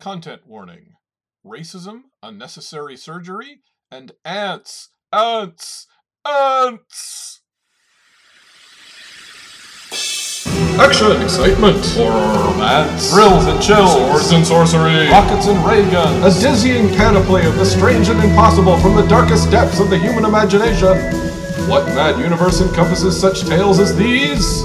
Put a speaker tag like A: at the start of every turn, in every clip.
A: Content warning racism, unnecessary surgery, and ants, ants, ants! Action, excitement, horror, romance, thrills and chills, swords and sorcery, rockets and ray guns, a dizzying panoply of the strange and impossible from the darkest depths of the human imagination. What mad universe encompasses such tales as these?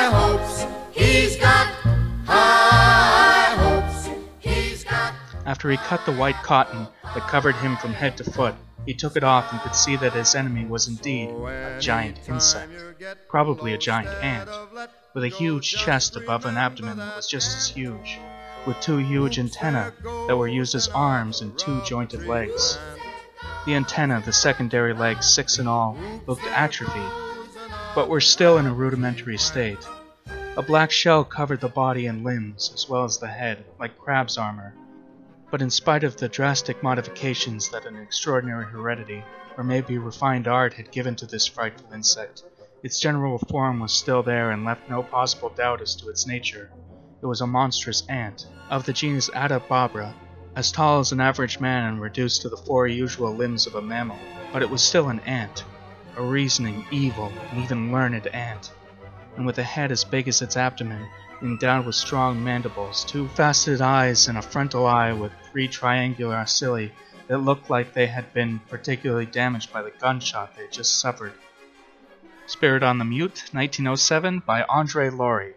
B: After he cut the white cotton that covered him from head to foot, he took it off and could see that his enemy was indeed a giant insect, probably a giant ant, with a huge chest above an abdomen that was just as huge, with two huge antennae that were used as arms and two jointed legs. The antennae, the secondary legs, six in all, looked atrophied, but were still in a rudimentary state. A black shell covered the body and limbs, as well as the head, like crab's armor. But in spite of the drastic modifications that an extraordinary heredity, or maybe refined art, had given to this frightful insect, its general form was still there and left no possible doubt as to its nature. It was a monstrous ant, of the genus Atababra, as tall as an average man and reduced to the four usual limbs of a mammal, but it was still an ant, a reasoning, evil, and even learned ant, and with a head as big as its abdomen, endowed with strong mandibles, two faceted eyes, and a frontal eye with three triangular ocelli that looked like they had been particularly damaged by the gunshot they had just suffered. Spiridon the Mute, 1907, by Andre Laurie.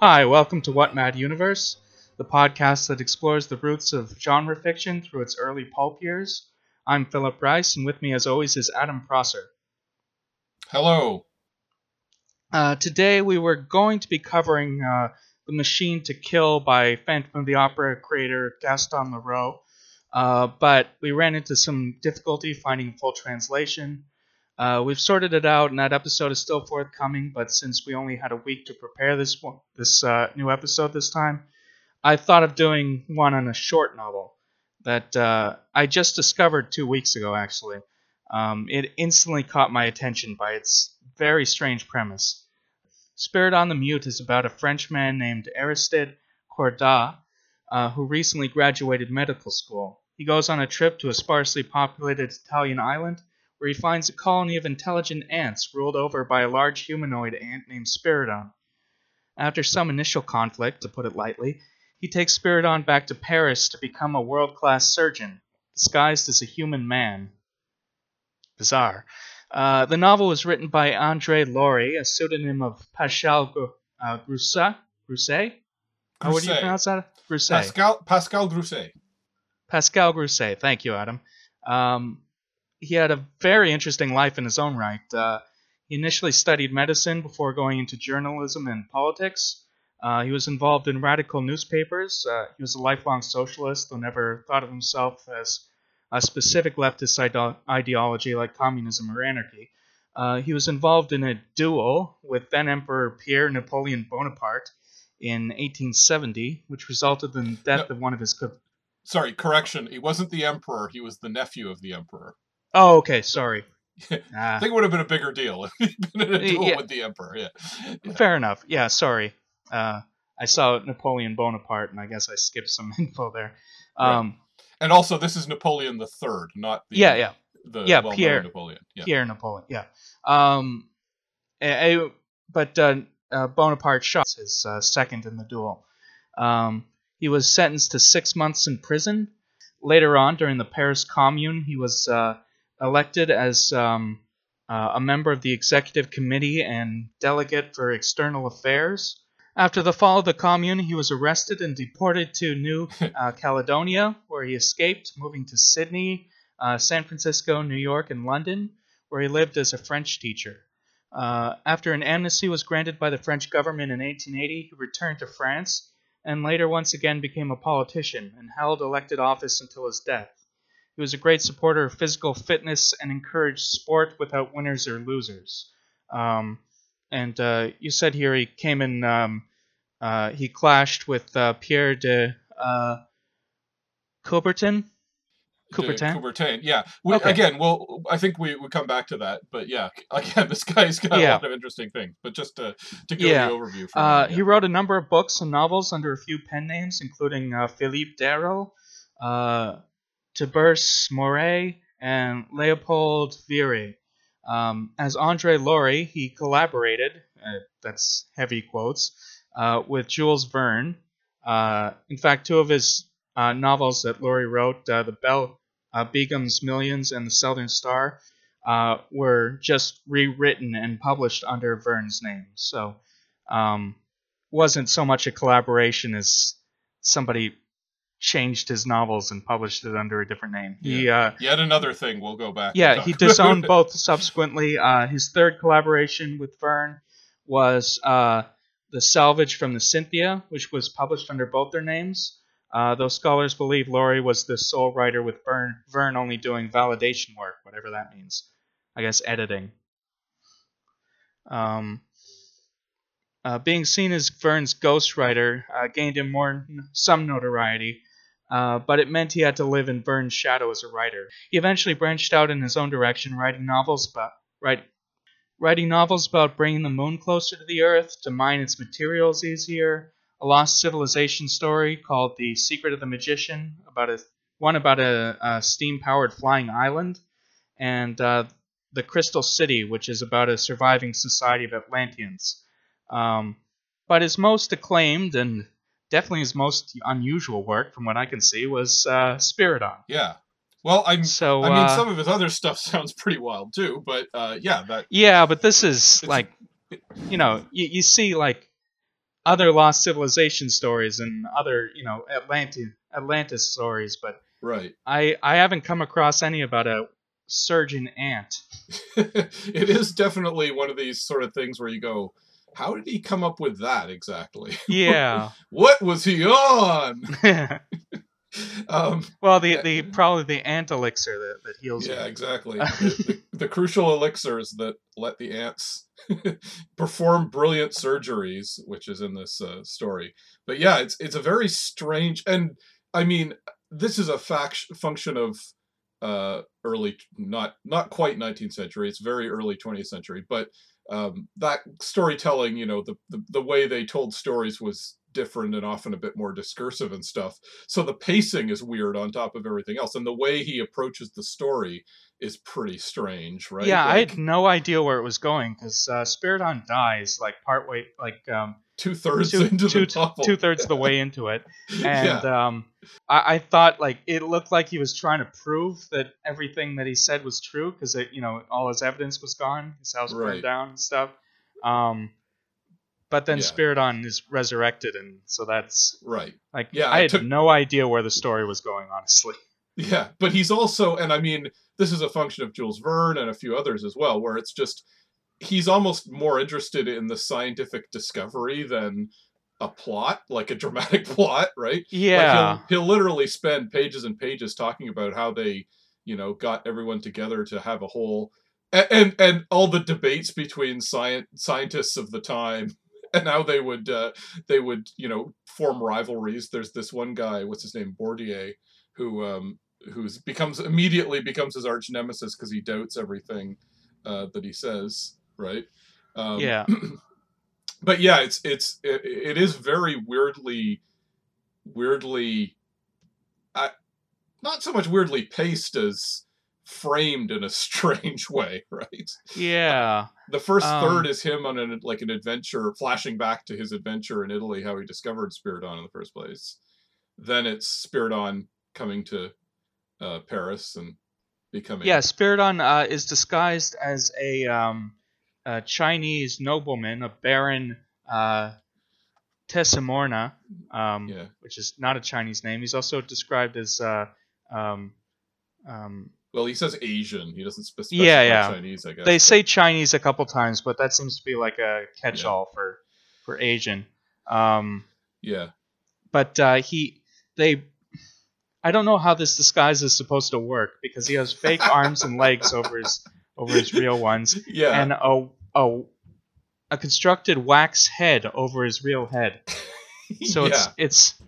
B: Hi, welcome to What Mad Universe, the podcast that explores the roots of genre fiction through its early pulp years. I'm Philip Rice, and with me, as always, is Adam Prosser.
A: Hello.
B: Uh, today we were going to be covering uh, The Machine to Kill by Phantom of the Opera creator Gaston Leroux, uh, but we ran into some difficulty finding a full translation. Uh, we've sorted it out, and that episode is still forthcoming. But since we only had a week to prepare this one, this uh, new episode this time, I thought of doing one on a short novel that uh, I just discovered two weeks ago. Actually, um, it instantly caught my attention by its very strange premise. Spiridon the Mute is about a Frenchman named Aristide Cordat uh, who recently graduated medical school. He goes on a trip to a sparsely populated Italian island where he finds a colony of intelligent ants ruled over by a large humanoid ant named Spiridon. After some initial conflict, to put it lightly, he takes Spiridon back to Paris to become a world class surgeon, disguised as a human man. Bizarre. Uh, the novel was written by Andre Laurie, a pseudonym of Pascal uh, Grousset. Grousset? How would you pronounce that? Grousset.
A: Pascal Pascal Grousset.
B: Pascal Grousset. Thank you, Adam. Um, he had a very interesting life in his own right. Uh, he initially studied medicine before going into journalism and politics. Uh, he was involved in radical newspapers. Uh, he was a lifelong socialist, though never thought of himself as a specific leftist ide- ideology like communism or anarchy. Uh, he was involved in a duel with then Emperor Pierre Napoleon Bonaparte in 1870, which resulted in the death
A: No.
B: of one of his. Co-
A: Sorry, correction. He wasn't the emperor. He was the nephew of the emperor.
B: oh, okay, sorry.
A: I
B: Ah,
A: think it would have been a bigger deal if he'd been in a duel
B: Yeah.
A: with the emperor. Yeah. Yeah.
B: fair enough. Yeah, sorry. Uh, I saw Napoleon Bonaparte, and I guess I skipped some info there.
A: Right. And also, this is Napoleon the Third, not the
B: Yeah, yeah.
A: the
B: Yeah, Pierre-
A: Napoleon. Yeah.
B: Pierre Napoleon. Yeah. Um, I, I- but uh, uh, Bonaparte shot his uh, second in the duel. Um, he was sentenced to six months in prison. Later on, during the Paris Commune, he was uh, elected as um, uh, a member of the executive committee and delegate for external affairs. After the fall of the Commune, he was arrested and deported to New uh, Caledonia, where he escaped, moving to Sydney, uh, San Francisco, New York, and London, where he lived as a French teacher. Uh, after an amnesty was granted by the French government in 1880, he returned to France and later once again became a politician and held elected office until his death. He was a great supporter of physical fitness and encouraged sport without winners or losers. Um, and uh, you said here he came in, um, uh, he clashed with uh, Pierre de uh, Coubertin. Coubertin.
A: Coubertin, yeah. We,
B: Okay.
A: Again, well, I think we we come back to that, but yeah, again, this guy's got a lot of interesting things. But just to to give
B: Yeah.
A: the overview. For
B: Uh,
A: now,
B: he wrote a number of books and novels under a few pen names, including uh, Philippe Daryl, uh, Tiburce Moret, and Leopold Viry. Um, as Andre Laurie, he collaborated, uh, that's heavy quotes, uh, with Jules Verne. Uh, in fact, two of his uh, novels that Laurie wrote, uh, The Bell, uh, Begum's Millions and The Southern Star, were just rewritten and published under Verne's name. So, um, wasn't so much a collaboration as somebody changed his novels and published it under a different name. He, uh,
A: Yet another thing we'll go back.
B: yeah, he disowned both subsequently. Uh, his third collaboration with Verne was uh, The Salvage from the Cynthia, which was published under both their names. Uh, though scholars believe Laurie was the sole writer with Verne, Verne only doing validation work, whatever that means. I guess editing. Um, uh, being seen as Verne's ghostwriter uh, gained him more some notoriety, uh, but it meant he had to live in Verne's shadow as a writer. He eventually branched out in his own direction, writing novels about write, writing novels about bringing the moon closer to the Earth, to mine its materials easier. A lost civilization story called "The Secret of the Magician," about a one about a, a steam-powered flying island, and uh, the Crystal City, which is about a surviving society of Atlanteans. Um, but his most acclaimed and definitely his most unusual work, from what I can see, was uh, Spiridon.
A: Yeah. Well, I'm.
B: So
A: I mean,
B: uh,
A: some of his other stuff sounds pretty wild too, but uh, yeah, that
B: yeah, but this is like, you know, you, you see like other lost civilization stories and other you know Atlantis Atlantis stories, but
A: right.
B: I I haven't come across any about a surgeon ant.
A: it is definitely one of these sort of things where you go, how did he come up with that exactly?
B: Yeah.
A: what was he on? Um,
B: well, the the probably the ant elixir that, that heals
A: yeah,
B: you.
A: exactly. the, the, the crucial elixirs that let the ants perform brilliant surgeries, which is in this uh, story. But yeah, it's it's a very strange, and I mean, this is a fact function of uh, early, not not quite 19th century. It's very early 20th century, but um, that storytelling, you know, the, the the way they told stories was different and often a bit more discursive and stuff. So the pacing is weird on top of everything else, and the way he approaches the story is pretty strange, right?
B: Yeah, I had no idea where it was going because uh, Spiridon dies like partway, like um,
A: two thirds
B: two
A: into
B: two-
A: the novel.
B: two thirds of the way into it, and
A: yeah,
B: um, I, I thought like it looked like he was trying to prove that everything that he said was true because it, you know, all his evidence was gone, his house
A: Right.
B: burned down and stuff. Um, but then
A: Yeah.
B: Spiridon is resurrected, and so that's
A: right.
B: like
A: Yeah,
B: I had
A: took-
B: no idea where the story was going, honestly.
A: Yeah, but he's also, and I mean, this is a function of Jules Verne and a few others as well, where it's just he's almost more interested in the scientific discovery than a plot, like a dramatic plot, right?
B: Yeah,
A: Like he'll, he'll literally spend pages and pages talking about how they, you know, got everyone together to have a whole and and, and all the debates between science scientists of the time and how they would uh, they would you know form rivalries. There's this one guy, what's his name, Bordier, who um who's becomes immediately becomes his arch nemesis because he doubts everything uh, that he says, right? Um,
B: yeah.
A: but yeah, it's it's it, it is very weirdly, weirdly, I, not so much weirdly paced as framed in a strange way, right?
B: Yeah.
A: The first
B: Um,
A: third is him on an like an adventure, flashing back to his adventure in Italy, how he discovered Spiridon in the first place. Then it's Spiridon coming to uh, Paris and becoming
B: Yeah, Spiridon uh, is disguised as a, um, a Chinese nobleman, a Baron uh, Tessimorna, um,
A: Yeah.
B: which is not a Chinese name. He's also described as uh, um, um,
A: Well, he says Asian. He doesn't specify
B: Yeah, yeah.
A: Chinese. I guess
B: they
A: but-
B: say Chinese a couple times, but that seems to be like a catch-all for for Asian. Um,
A: Yeah,
B: but uh, he they I don't know how this disguise is supposed to work because he has fake arms and legs over his over his real ones
A: yeah.
B: and a a a constructed wax head over his real head. So
A: yeah.
B: it's it's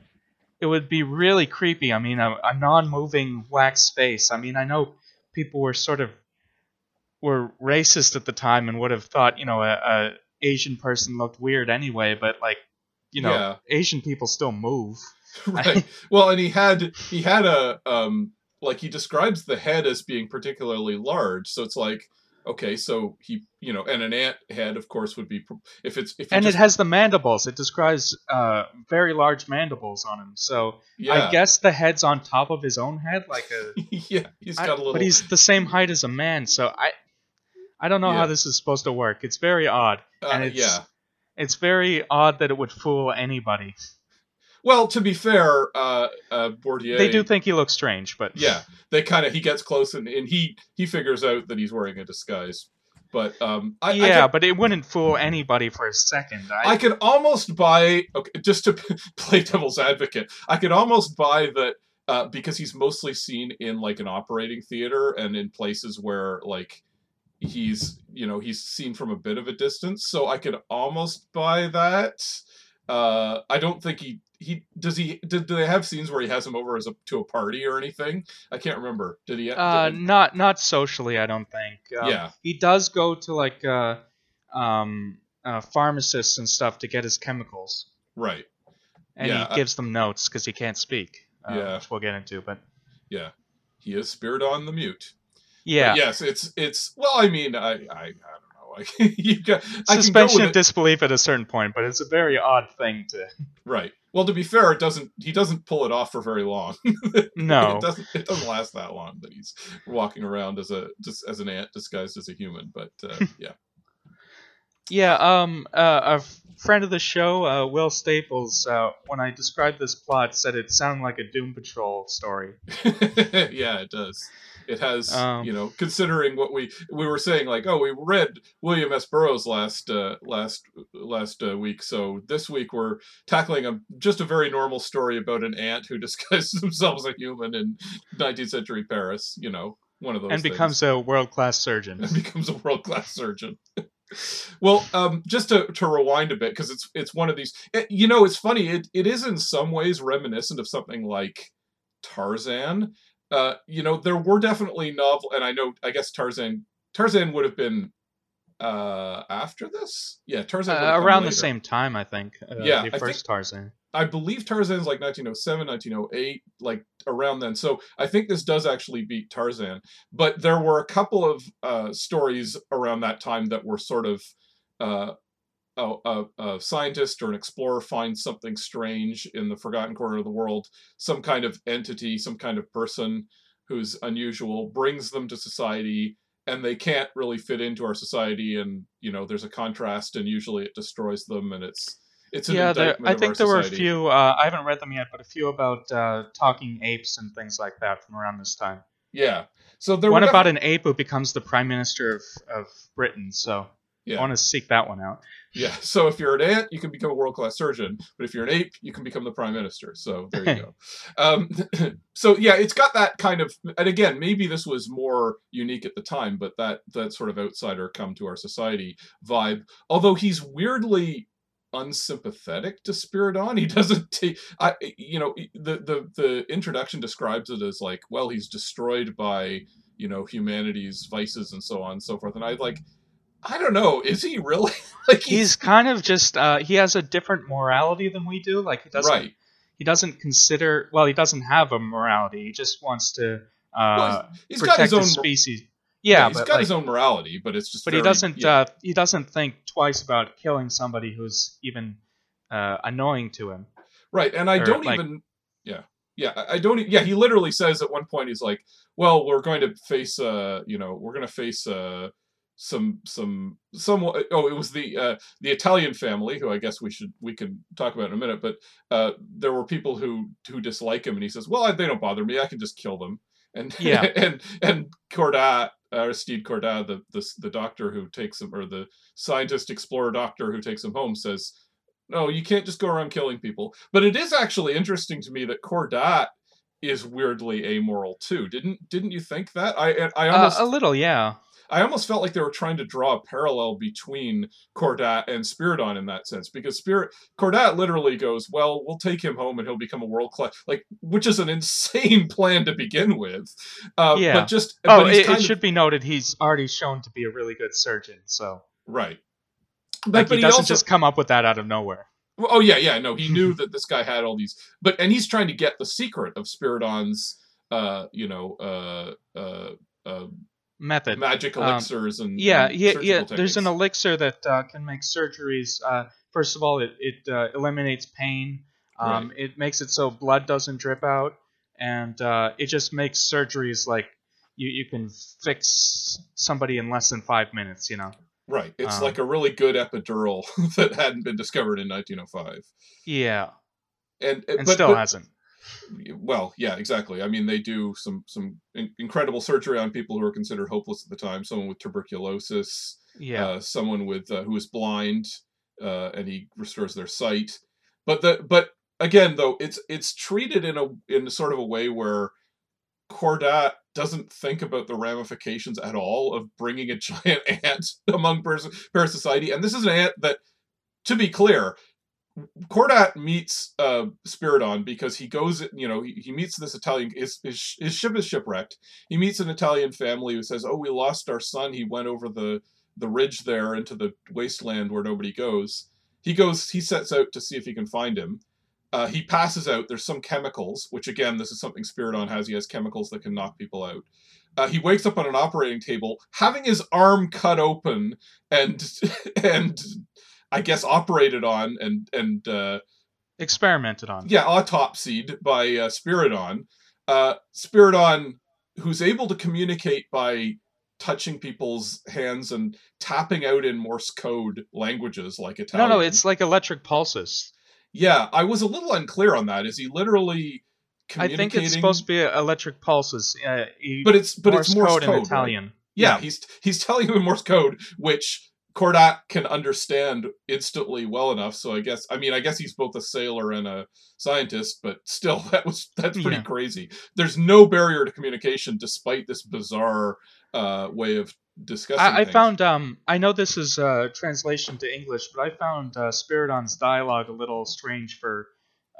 B: it would be really creepy. I mean, a, a non-moving wax face. I mean, I know people were sort of were racist at the time and would have thought, you know, a, a Asian person looked weird anyway. But like, you know,
A: Yeah.
B: Asian people still move.
A: right. Well, and he had he had a um like he describes the head as being particularly large. So it's like okay, so he you know, and an ant head, of course, would be if it's if
B: and
A: just,
B: it has the mandibles. It describes uh, very large mandibles on him. So
A: yeah
B: I guess the head's on top of his own head, like a.
A: yeah He's got a little
B: But he's the same height as a man, so I. I don't know
A: Yeah.
B: how this is supposed to work. It's very odd.
A: uh,
B: and it's-
A: yeah.
B: It's very odd that it would fool anybody.
A: Well, to be fair, uh, uh, Bourdieu.
B: They do think he looks strange, but
A: yeah, they kind of he gets close and, and he he figures out that he's wearing a disguise. But um, I, I
B: yeah,
A: can-
B: but it wouldn't fool anybody for a second. I,
A: I could almost buy okay, just to play devil's advocate. I could almost buy that uh, because he's mostly seen in like an operating theater and in places where like he's you know he's seen from a bit of a distance. So I could almost buy that. Uh, I don't think he he does he did do they have scenes where he has him over as a to a party or anything? I can't remember. Did he?
B: uh,
A: did-
B: not not socially, I don't think. Um,
A: Yeah.
B: he does go to like uh, um, uh, pharmacists and stuff to get his chemicals,
A: right.
B: and
A: Yeah,
B: he
A: I-
B: gives them notes because he can't speak. Uh,
A: Yeah.
B: which we'll get into. But
A: Yeah. He is Spiridon the Mute.
B: yeah,
A: But yes, it's it's well. I mean, I I, I don't know. Like you got
B: suspension of disbelief at a certain point, but it's a very odd thing to.
A: right. Well, to be fair, it doesn't. He doesn't pull it off for very long.
B: No,
A: it doesn't. It doesn't last that long that he's walking around as a just as an ant disguised as a human. But uh, yeah,
B: Yeah, um, uh, a friend of the show, uh, Will Staples, uh, when I described this plot, said it sounded like a Doom Patrol story.
A: yeah, it does. It has,
B: Um,
A: you know, considering what we we were saying, like, oh, we read William S. Burroughs last uh, last last uh, week, so this week we're tackling a just a very normal story about an ant who disguises himself as a human in 19th century Paris. You know, one of those
B: and
A: things.
B: becomes a world class surgeon.
A: and becomes a world class surgeon. well, um, just to, to rewind a bit because it's it's one of these. It, you know, it's funny. It it is in some ways reminiscent of something like Tarzan. Uh, you know, there were definitely novel, and I know. I guess Tarzan Tarzan would have been uh after this. Yeah, Tarzan would
B: Uh, around the same time, I think. Uh,
A: Yeah, I
B: the
A: think-
B: first Tarzan.
A: I believe Tarzan's like 1907, 1908, like around then. So I think this does actually beat Tarzan. But there were a couple of uh, stories around that time that were sort of uh, a, a, a scientist or an explorer finds something strange in the forgotten corner of the world, some kind of entity, some kind of person who's unusual, brings them to society. And they can't really fit into our society, and you know there's a contrast, and usually it destroys them, and it's it's an
B: Yeah, there, I think there were a few. Uh, I haven't read them yet, but a few about uh, talking apes and things like that from around this time.
A: Yeah. So there
B: one about an ape who becomes the prime minister of, of Britain. So
A: Yeah.
B: I want to seek that one out.
A: Yeah. So if you're an ant, you can become a world class surgeon, but if you're an ape, you can become the prime minister. So there you go. um, so yeah, it's got that kind of, and again, maybe this was more unique at the time, but that that sort of outsider come to our society vibe. Although he's weirdly unsympathetic to Spiridon. He doesn't take I you know the the the introduction describes it as like well he's destroyed by you know humanity's vices and so on and so forth and I like I don't know is he really like
B: He's kind of just uh, he has a different morality than we do. Like he doesn't
A: right
B: he doesn't consider well he doesn't have a morality. He just wants to uh,
A: Well, he's
B: protect
A: got his own
B: species. Yeah,
A: he's
B: but
A: got
B: like,
A: his own morality, but it's just.
B: but he doesn't
A: yeah.
B: uh, he doesn't think twice about killing somebody who's even uh, annoying to him.
A: Right, and I
B: Or,
A: don't
B: like-
A: even. Yeah, yeah, I don't. Yeah, he literally says at one point, he's like, "Well, we're going to face, uh, you know, we're going to face, uh, some, some, some. Oh, it was the, uh, the Italian family who I guess we should we can talk about in a minute. But uh, there were people who who dislike him, and he says, "Well, I, they don't bother me. I can just kill them." And
B: Yeah.
A: and and Cordat, Aristide Cordat, the, the the doctor who takes him, or the scientist explorer doctor who takes him home, says. No, you can't just go around killing people. But it is actually interesting to me that Cordat is weirdly amoral too. Didn't didn't you think that? I I
B: Uh,
A: almost
B: a little, yeah.
A: I almost felt like they were trying to draw a parallel between Cordat and Spiridon in that sense because Spirit Cordat literally goes, "Well, we'll take him home and he'll become a world class," like which is an insane plan to begin with. Uh,
B: Yeah.
A: But just
B: Oh,
A: but
B: it, it
A: of-
B: should be noted he's already shown to be a really good surgeon, so
A: right. But,
B: like
A: but
B: he doesn't
A: also,
B: just come up with that out of nowhere.
A: Oh yeah, yeah. No, he knew that this guy had all these, but and he's trying to get the secret of Spiridon's, uh, you know, uh, uh, uh,
B: Method.
A: magic
B: Um,
A: elixirs and
B: Yeah,
A: and
B: yeah, yeah. There's an elixir that uh, can make surgeries. Uh, first of all, it it uh, eliminates pain. Um, It makes it so blood doesn't drip out, and uh, it just makes surgeries like you you can fix somebody in less than five minutes. You know.
A: right. It's
B: um,
A: like a really good epidural that hadn't been discovered in 1905,
B: Yeah,
A: and
B: and
A: but,
B: still
A: but-
B: hasn't.
A: Well, yeah, exactly. I mean, they do some some in- incredible surgery on people who are considered hopeless at the time. Someone with tuberculosis,
B: Yeah.
A: uh, someone with uh, who is blind, uh, and he restores their sight. But the but again, though, it's it's treated in a in sort of a way where Cordat doesn't think about the ramifications at all of bringing a giant ant among Paris society, and this is an ant that, to be clear. Cordat meets uh, Spiridon because he goes, you know, he, he meets this Italian, his, his, his ship is shipwrecked. He meets an Italian family who says, Oh, we lost our son. He went over the, the ridge there into the wasteland where nobody goes. He goes, he sets out to see if he can find him. Uh, he passes out. There's some chemicals, which again, this is something Spiridon has. He has chemicals that can knock people out. Uh, he wakes up on an operating table, having his arm cut open and and I guess operated on and and uh,
B: Experimented on.
A: yeah, autopsied by uh, Spiridon. Uh, Spiridon, who's able to communicate by touching people's hands and tapping out in Morse code languages like Italian.
B: no, no, it's like electric pulses.
A: yeah. I was a little unclear on that. Is he literally
B: I think it's supposed to be electric pulses. Uh,
A: but it's but
B: Morse
A: it's Morse
B: code,
A: code,
B: in
A: right?
B: Italian.
A: Yeah, he's he's telling you in Morse code, which Cordat can understand instantly well enough. So I guess I mean I guess he's both a sailor and a scientist, but still that was that's pretty
B: Yeah.
A: crazy. There's no barrier to communication despite this bizarre uh, way of discussing.
B: I, I found um I know this is uh, translation to English, but I found uh, Spiridon's dialogue a little strange for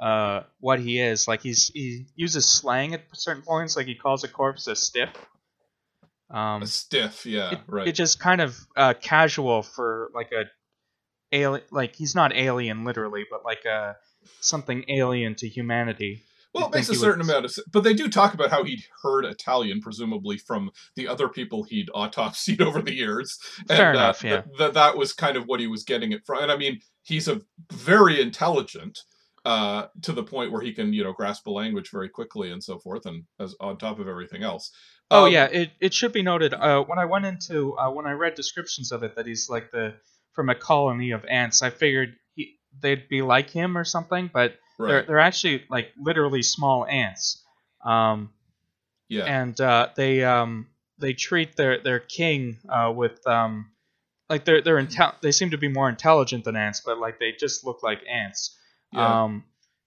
B: uh, what he is. Like he's he uses slang at certain points, like he calls a corpse a stiff. Um,
A: a stiff, yeah,
B: it,
A: right.
B: it just kind of uh, casual for like a alien. Like he's not alien literally, but like a something alien to humanity.
A: Well, it makes a certain amount of sense. But they do talk about how he'd heard Italian, presumably from the other people he'd autopsied over the years.
B: Fair
A: and,
B: enough,
A: uh,
B: yeah.
A: th- th- that was kind of what he was getting it from. And I mean, he's a very intelligent uh, to the point where he can, you know, grasp a language very quickly and so forth, and as on top of everything else.
B: Oh
A: Um,
B: yeah, it, it should be noted. Uh, when I went into uh, when I read descriptions of it that he's like the from a colony of ants, I figured he, they'd be like him or something, but they're they're actually like literally small ants. Um,
A: Yeah.
B: and uh, they um, they treat their their king uh, with um, like they're they're intel- they seem to be more intelligent than ants, but like they just look like ants.
A: Yeah.
B: Um,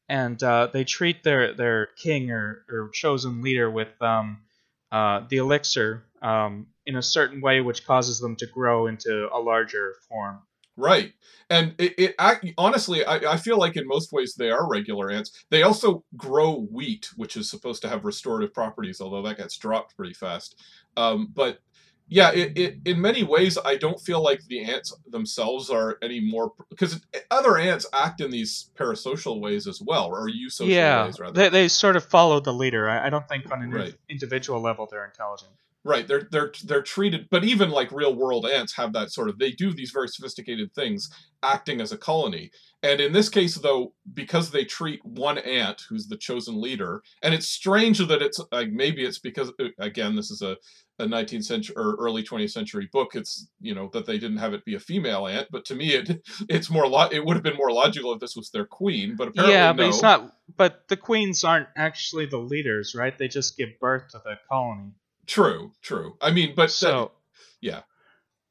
B: and uh, they treat their their king or, or chosen leader with um, uh, the elixir um, in a certain way, which causes them to grow into a larger form.
A: Right. And it, it I, honestly, I, I feel like in most ways they are regular ants. They also grow wheat, which is supposed to have restorative properties, although that gets dropped pretty fast. Um, but yeah, it, it, in many ways, I don't feel like the ants themselves are any more because other ants act in these parasocial ways as well, or use social
B: yeah,
A: ways rather.
B: they, they sort of follow the leader. I, I don't think on an
A: Right.
B: individual level they're intelligent.
A: Right, they're they're they're treated, but even like real world ants have that sort of. They do these very sophisticated things, acting as a colony. And in this case, though, because they treat one ant, who's the chosen leader, and it's strange that it's like maybe it's because uh, again, this is a a 19th century or early 20th century book. It's you know that they didn't have it be a female ant, but to me, it it's more lo- it would have been more logical if this was their queen. But apparently,
B: yeah, but
A: no.
B: it's not. But the queens aren't actually the leaders, right? They just give birth to the colony.
A: True, true. I mean, but that-
B: So
A: yeah.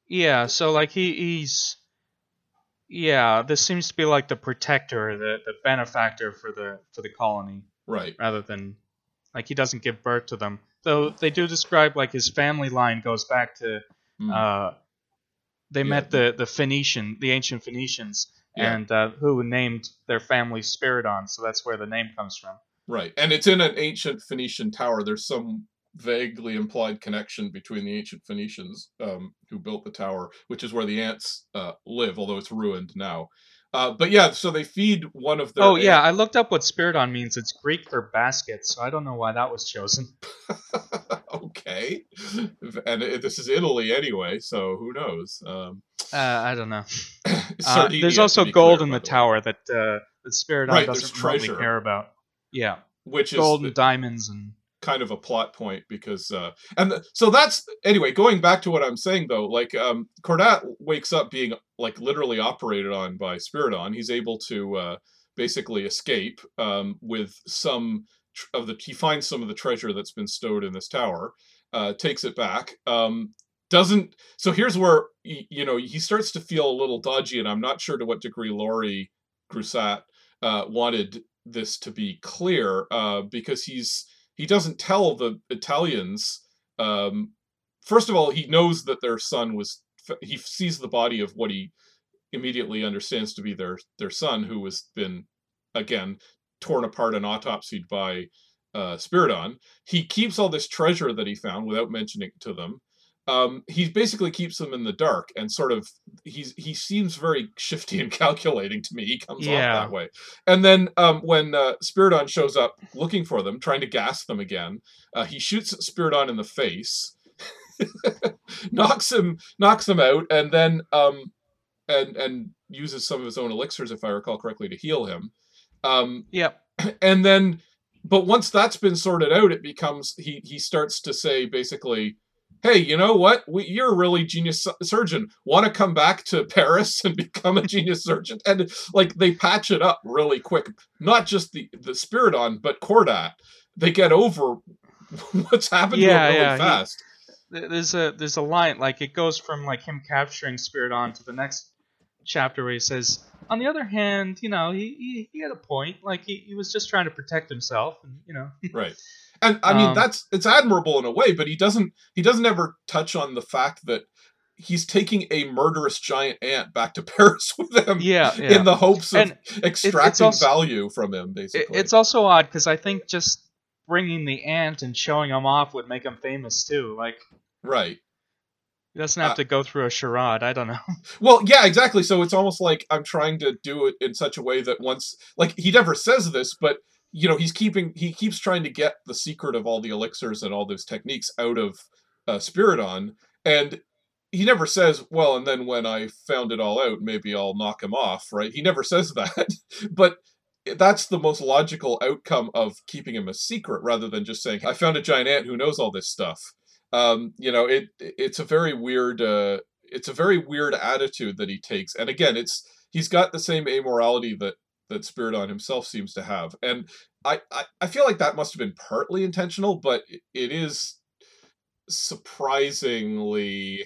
B: yeah, so like he he's yeah, this seems to be like the protector, the the benefactor for the for the colony,
A: right.
B: rather than like he doesn't give birth to them. Though they do describe like his family line goes back to
A: Mm.
B: uh, they
A: Yeah.
B: met the the Phoenician, the ancient Phoenicians,
A: Yeah.
B: and uh, who named their family Spiridon, so that's where the name comes from.
A: Right. And it's in an ancient Phoenician tower. There's some vaguely implied connection between the ancient Phoenicians um, who built the tower, which is where the ants uh, live, although it's ruined now. Uh, but yeah, so they feed one of their.
B: Oh yeah, I looked up what Spiridon means. It's Greek for basket, so I don't know why that was chosen.
A: okay. And it, this is Italy anyway, so who knows? Um,
B: Uh, I don't know. Uh, there's also gold
A: clear,
B: in
A: by
B: the tower that uh, that Spiridon
A: Right,
B: doesn't really care about. Yeah,
A: Which is
B: gold
A: the-
B: and diamonds and
A: kind of a plot point because uh and the, so that's anyway going back to what i'm saying though like um cordat wakes up being like literally operated on by spiridon. He's able to uh basically escape um with some of the he finds some of the treasure that's been stowed in this tower uh takes it back um doesn't so here's where you know he starts to feel a little dodgy and i'm not sure to what degree laurie Grousset uh wanted this to be clear uh because he's he doesn't tell the Italians. Um, first of all, he knows that their son was. He sees the body of what he immediately understands to be their their son, who has been again torn apart and autopsied by uh, Spiridon. He keeps all this treasure that he found without mentioning it to them. Um, he basically keeps them in the dark and sort of he's he seems very shifty and calculating to me. He comes
B: Yeah.
A: off that way. And then um, when uh, Spiridon shows up looking for them, trying to gas them again, uh, he shoots Spiridon in the face, knocks him knocks him out, and then um, and and uses some of his own elixirs, if I recall correctly, to heal him. Um,
B: yep.
A: and then, but once that's been sorted out, it becomes he he starts to say basically. Hey, you know what? We, you're a really genius su- surgeon. Want to come back to Paris and become a genius surgeon? And like they patch it up really quick. Not just the the Spiridon, but Cordat. They get over what's happened
B: Yeah,
A: to him really
B: yeah,
A: fast.
B: Th- There's a there's a line like it goes from like him capturing Spiridon to the next chapter where he says, on the other hand, you know, he he, he had a point. Like he, he was just trying to protect himself, and you know.
A: right and i mean
B: Um,
A: that's it's admirable in a way but he doesn't he doesn't ever touch on the fact that he's taking a murderous giant ant back to paris with him
B: Yeah, yeah.
A: in the hopes of
B: And
A: extracting
B: also-
A: value from him basically
B: it's also odd because I think just bringing the ant and showing him off would make him famous too. Like
A: right
B: he doesn't have
A: Uh,
B: to go through a charade. I don't know.
A: well yeah exactly so it's almost like i'm trying to do it in such a way that once like he never says this but you know he's keeping he keeps trying to get the secret of all the elixirs and all those techniques out of uh, spiridon and he never says well and then when i found it all out maybe i'll knock him off right? He never says that. But that's the most logical outcome of keeping him a secret rather than just saying i found a giant ant who knows all this stuff. Um you know it it's a very weird uh it's a very weird attitude that he takes. And again it's he's got the same amorality that that Spiridon himself seems to have and I, I i feel like that must have been partly intentional but it- is surprisingly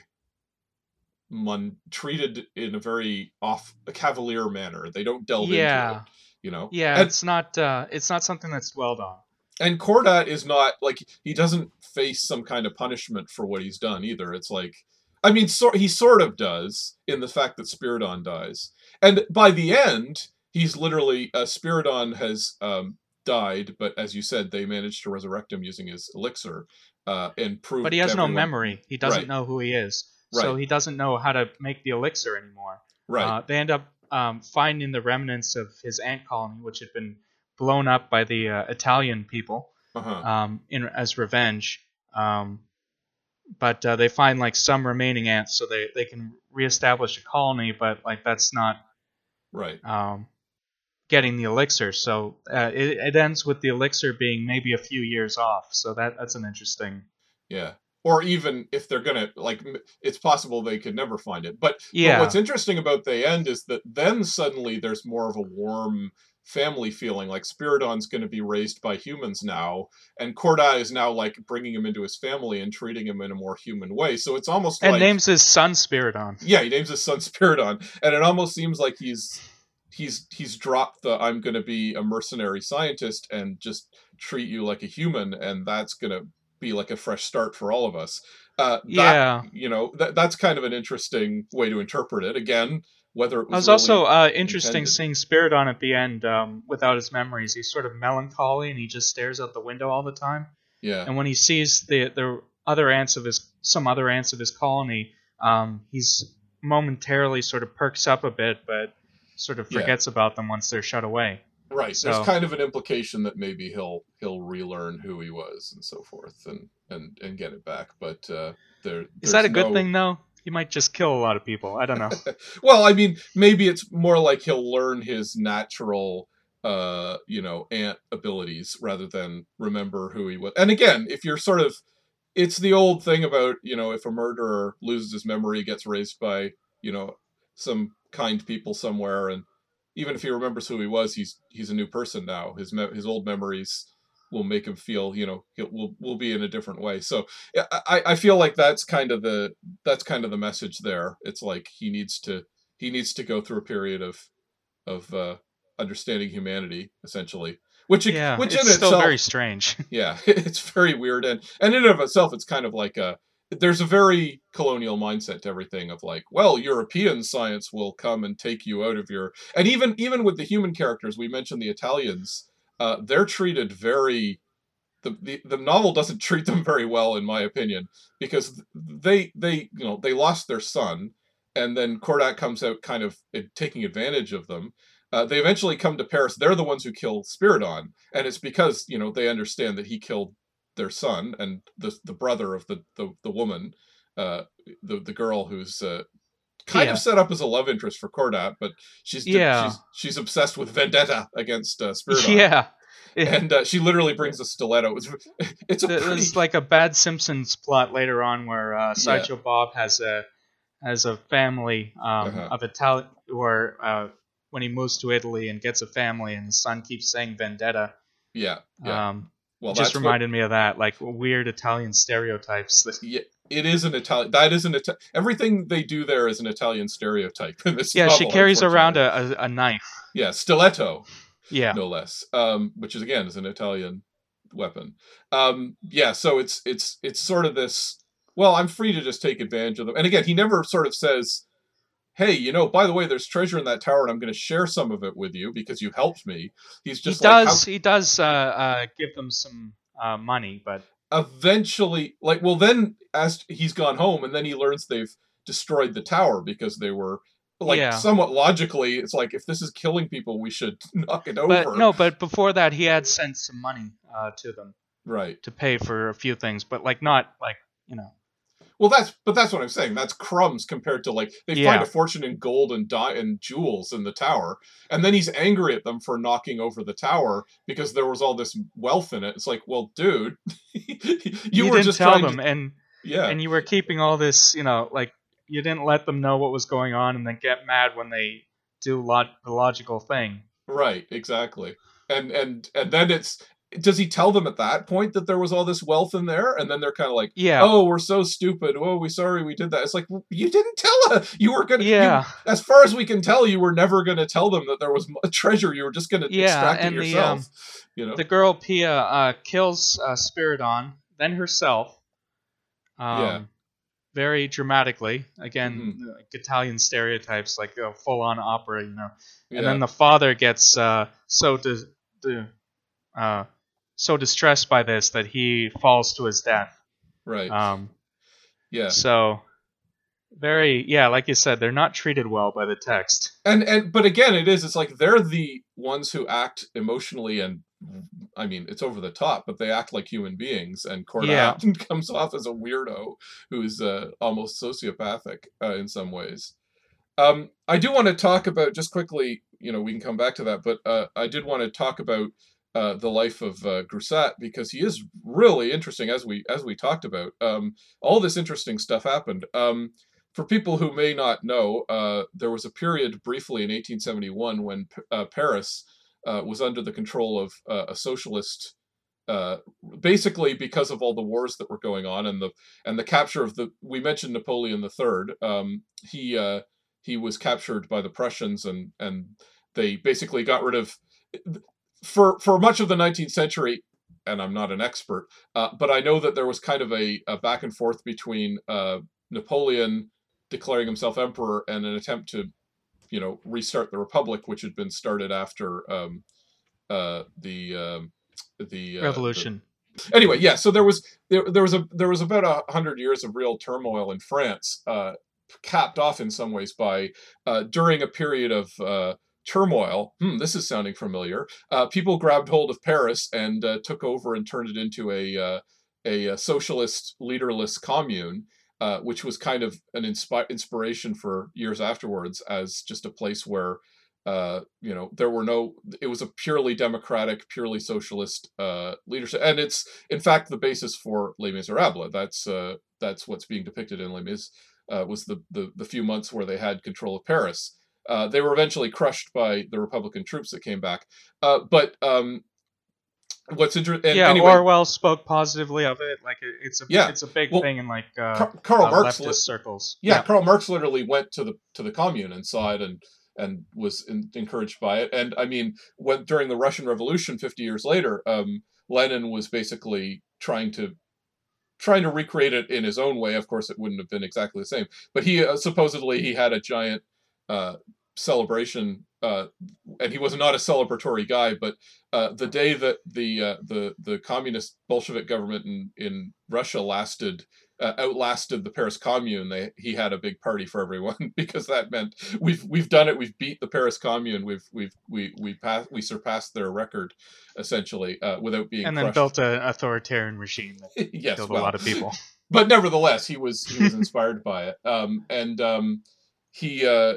A: treated in a very off a cavalier manner they don't delve into it you know
B: yeah.
A: and,
B: It's not uh, it's not something that's dwelled on.
A: and Cordat is not like he doesn't face some kind of punishment for what he's done either. It's like I mean so, he sort of does in the fact that Spiridon dies. And by the end, he's literally uh, Spiridon has um, died, but as you said, they managed to resurrect him using his elixir. uh, and prove.
B: But he has no memory. He doesn't
A: Right.
B: know who he is. So he doesn't know how to make the elixir anymore.
A: Right.
B: Uh, they end up um, finding the remnants of his ant colony, which had been blown up by the uh, Italian people
A: uh-huh.
B: um, in as revenge. Um, but uh, they find like some remaining ants, so they, they can reestablish a colony. But like that's not
A: right.
B: um, getting the elixir. So uh, it, it ends with the elixir being maybe a few years off. So that that's an interesting.
A: Yeah. Or even if they're gonna like, it's possible they could never find it. But, but
B: Yeah.
A: what's interesting about the end is that then suddenly there's more of a warm family feeling. Like Spiridon's going to be raised by humans now, and Corda is now like bringing him into his family and treating him in a more human way. So it's almost
B: And
A: like
B: names his son Spiridon.
A: yeah, he names his son Spiridon, and it almost seems like he's he's he's dropped the I'm going to be a mercenary scientist and just treat you like a human, and that's going to be like a fresh start for all of us. Uh, that,
B: Yeah.
A: you know that that's kind of an interesting way to interpret it. Again, whether it
B: It
A: was,
B: was also uh, interesting
A: intended.
B: seeing Spiridon at the end um, without his memories. He's sort of melancholy and he just stares out the window all the time.
A: yeah
B: And when he sees the the other ants of his some other ants of his colony, um, he's momentarily sort of perks up a bit, but sort of
A: Yeah.
B: forgets about them once they're shut away.
A: right.
B: so-
A: There's kind of an implication that maybe he'll he'll relearn who he was and so forth, and and and get it back. But uh, there
B: Is that a
A: there's
B: good thing though? He might just kill a lot of people. I don't know.
A: well, I mean, maybe it's more like he'll learn his natural, uh, you know, ant abilities rather than remember who he was. And again, if you're sort of, it's the old thing about you know, if a murderer loses his memory, gets raised by you know some kind people somewhere, and even if he remembers who he was, he's he's a new person now. His me- his old memories will make him feel you know he'll, will will be in a different way. So yeah, I I feel like that's kind of the that's kind of the message there. It's like he needs to he needs to go through a period of of uh, understanding humanity essentially, which
B: yeah,
A: which
B: it's
A: in
B: still
A: itself
B: very strange.
A: yeah it's very weird and and in and of itself it's kind of like a there's a very colonial mindset to everything of like well european science will come and take you out of your and even even with the human characters we mentioned the italians uh, they're treated very the, the the novel doesn't treat them very well in my opinion because they they you know they lost their son and then Cordat comes out kind of taking advantage of them uh, they eventually come to Paris. They're the ones who kill Spiridon, and it's because you know they understand that he killed their son and the the brother of the the, the woman, uh, the the girl who's uh, kind
B: Yeah.
A: of set up as a love interest for Cordat, but she's
B: Yeah.
A: she's, she's obsessed with vendetta against uh, Spiridon.
B: yeah.
A: And uh, she literally brings a stiletto. It's, it's a pretty,
B: like a bad Simpsons plot later on where uh, Sideshow Bob has a has a family um,
A: Uh-huh.
B: of Italian, or uh, when he moves to Italy and gets a family, and his son keeps saying vendetta.
A: yeah, yeah.
B: Um,
A: well,
B: just
A: that's what-
B: reminded me of that, like weird Italian stereotypes. That,
A: yeah, it is an Italian. That is an Ita- everything they do there is an Italian stereotype.
B: Yeah, she carries around a, a, a knife.
A: yeah stiletto.
B: Yeah,
A: no less. Um, which is again is an Italian weapon. Um, yeah, so it's it's it's sort of this. Well, I'm free to just take advantage of them. And again, he never sort of says, "Hey, you know, by the way, there's treasure in that tower, and I'm going to share some of it with you because you helped me." He's
B: he
A: just like,
B: does.
A: how-
B: He does uh, uh, give them some uh, money, but
A: eventually, like, well, then as he's gone home, and then he learns they've destroyed the tower because they were. Like
B: Yeah.
A: somewhat logically, it's like if this is killing people, we should knock it over.
B: but no, but before that, he had sent some money uh, to them
A: right.
B: to pay for a few things, but like not like you know.
A: Well, that's but that's what I'm saying. That's crumbs compared to like they
B: Yeah.
A: find a fortune in gold and di- and jewels in the tower, and then he's angry at them for knocking over the tower because there was all this wealth in it. It's like, well, dude, you,
B: You,
A: were
B: didn't
A: just
B: tell them,
A: to,
B: and
A: yeah,
B: and you were keeping all this, you know, like you didn't let them know what was going on, and then get mad when they do log- the logical thing.
A: right, exactly. And and and then it's does he tell them at that point that there was all this wealth in there, and then they're kind of like.
B: Yeah,
A: Oh, we're so stupid. Oh, we sorry we did that. It's like well, you didn't tell us. You were gonna. you-
B: yeah,
A: as far as we can tell, you were never going to tell them that there was a treasure. You were just going to
B: Yeah,
A: extract it
B: and the,
A: yourself.
B: um,
A: you know.
B: the girl Pia uh, kills uh, Spiridon, then herself. Um,
A: Yeah.
B: Very dramatically. Again,
A: Mm-hmm.
B: like Italian stereotypes, like a full-on opera, you know.
A: yeah.
B: and then the father gets uh, so dis- di- uh, so distressed by this that he falls to his death.
A: right.
B: Um,
A: yeah.
B: So very yeah, like you said, they're not treated well by the text.
A: and and but again it is it's like they're the ones who act emotionally and i mean it's over the top but they act like human beings and Cordat
B: Yeah.
A: comes off as a weirdo who's uh, almost sociopathic uh, in some ways um, i do want to talk about just quickly you know we can come back to that but uh, i did want to talk about uh, the life of uh, because he is really interesting as we as we talked about um, all this interesting stuff happened um, for people who may not know, uh, there was a period briefly in 1871 when uh, Paris uh, was under the control of uh, a socialist. Basically, because of all the wars that were going on and the and the capture of the, we mentioned Napoleon III. Um, he he was captured by the Prussians and and they basically got rid of for for much of the 19th century. And I'm not an expert, uh, but I know that there was kind of a, a back and forth between uh, Napoleon declaring himself emperor and an attempt to, you know, restart the republic, which had been started after um, uh, the um, the uh,
B: Revolution.
A: the- anyway, yeah. So there was there, there was a there was about a hundred years of real turmoil in France, uh, capped off in some ways by uh, during a period of uh, turmoil. Hmm, this is sounding familiar. Uh, people grabbed hold of Paris and uh, took over and turned it into a uh, a, uh socialist leaderless commune uh, which was kind of an inspi- inspiration for years afterwards as just a place where uh, you know there were no it was a purely democratic purely socialist leadership and it's in fact the basis for les miserables that's that's what's being depicted in les mis was the, the the few months where they had control of paris uh, they were eventually crushed by the republican troops that came back uh, but um, what's interesting
B: yeah,
A: anyway,
B: Orwell spoke positively of it. Like it, it's a
A: Yeah.
B: it's a big
A: Well,
B: thing in like uh,
A: Karl
B: uh,
A: Marx
B: leftist circles.
A: yeah, Karl Marx literally went to the to the commune and saw it and and was in, encouraged by it. And I mean, when during the Russian Revolution, fifty years later, um, Lenin was basically trying to trying to recreate it in his own way. Of course, it wouldn't have been exactly the same, but he uh, supposedly he had a giant uh, celebration. Uh, and he was not a celebratory guy, but uh, the day that the uh, the the communist Bolshevik government in, in Russia lasted uh, outlasted the Paris Commune, they he had a big party for everyone because that meant we've we've done it. We've beat the Paris Commune. We've we've we we passed we surpassed their record essentially uh, without being
B: and then
A: crushed.
B: built an authoritarian regime that
A: yes,
B: killed
A: well,
B: a lot of people.
A: but nevertheless, he was he was inspired by it. Um, and um, he uh,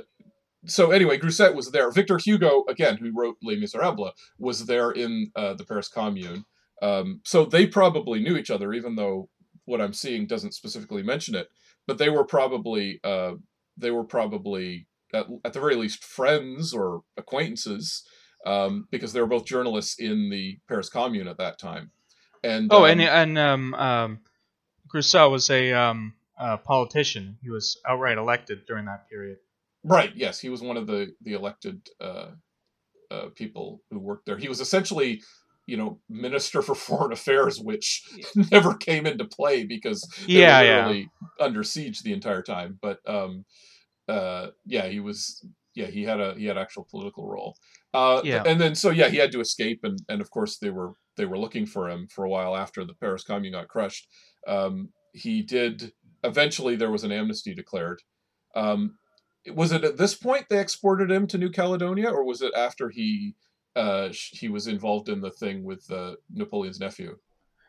A: so anyway, Grousset was there. Victor Hugo, again, who wrote Les Miserables, was there in uh, the Paris Commune. Um, so they probably knew each other, even though what I'm seeing doesn't specifically mention it. But they were probably uh, they were probably at, at the very least friends or acquaintances um, because they were both journalists in the Paris Commune at that time. And
B: Oh,
A: um,
B: and and um, um, Grousset was a um, uh, politician. He was outright elected during that period.
A: Right. Yes, he was one of the the elected uh, uh, people who worked there. He was essentially, you know, minister for foreign affairs, which never came into play because they
B: Yeah,
A: were
B: yeah.
A: under siege the entire time. But um, uh, yeah, he was. Yeah, he had a he had actual political role. Uh,
B: Yeah.
A: And then so yeah, he had to escape, and and of course they were they were looking for him for a while after the Paris Commune got crushed. Um, he did eventually there was an amnesty declared. Um, was it at this point they exported him to New Caledonia, or was it after he uh, he was involved in the thing with uh, Napoleon's nephew?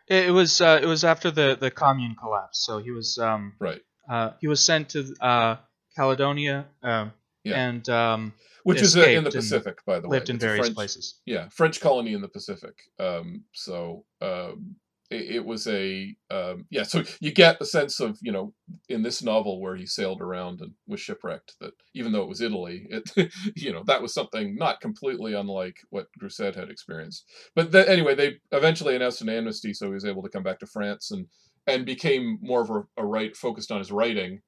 B: It, was uh, it was after the the commune collapse. So he was um,
A: Right.
B: uh, he was sent to uh, Caledonia um,
A: Yeah.
B: and um,
A: Which is uh, in the Pacific, by the way.
B: lived in
A: It's
B: various
A: French-
B: places.
A: Yeah, French colony in the Pacific. Um, so um, it, it was a um, yeah. So you get the sense of you know in this novel where he sailed around and was shipwrecked that even though it was Italy, it you know that was something not completely unlike what Grousset had experienced. But the, anyway, they eventually announced an amnesty, so he was able to come back to France and and became more of a, a right focused on his writing.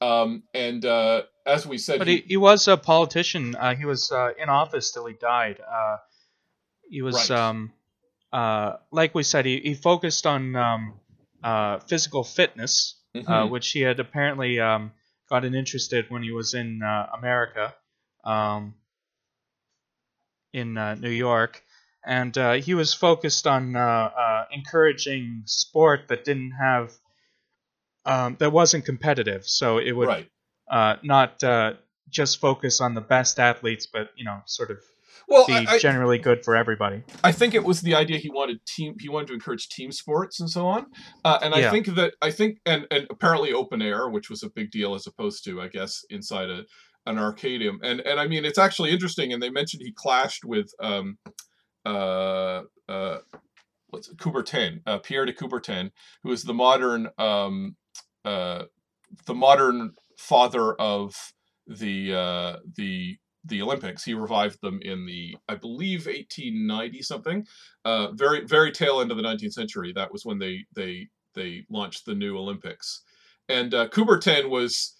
A: Um, and uh, as we said,
B: But he, he was a politician. Uh, he was uh, in office till he died. Uh, he was,
A: Right.
B: um, uh, like we said, he, he focused on um, uh, physical fitness, uh,
A: Mhm.
B: which he had apparently um, gotten interested when he was in uh, America, um, in uh, New York. And uh, he was focused on uh, uh, encouraging sport that didn't have um, that wasn't competitive, so it would
A: right.
B: uh, not uh, just focus on the best athletes, but you know, sort of
A: Well,
B: be
A: I, I,
B: generally good for everybody.
A: I think it was the idea he wanted team he wanted to encourage team sports and so on. Uh, and I
B: Yeah.
A: think that I think and and apparently open air, which was a big deal as opposed to I guess inside a an arcadium. And and I mean it's actually interesting. And they mentioned he clashed with um uh uh what's it, Coubertin, uh, Pierre de Coubertin, who is the modern um uh the modern father of the uh the the Olympics. He revived them in the, I believe, 1890 something. Uh, very very tail end of the 19th century. That was when they they they launched the new Olympics. And uh, Coubertin was,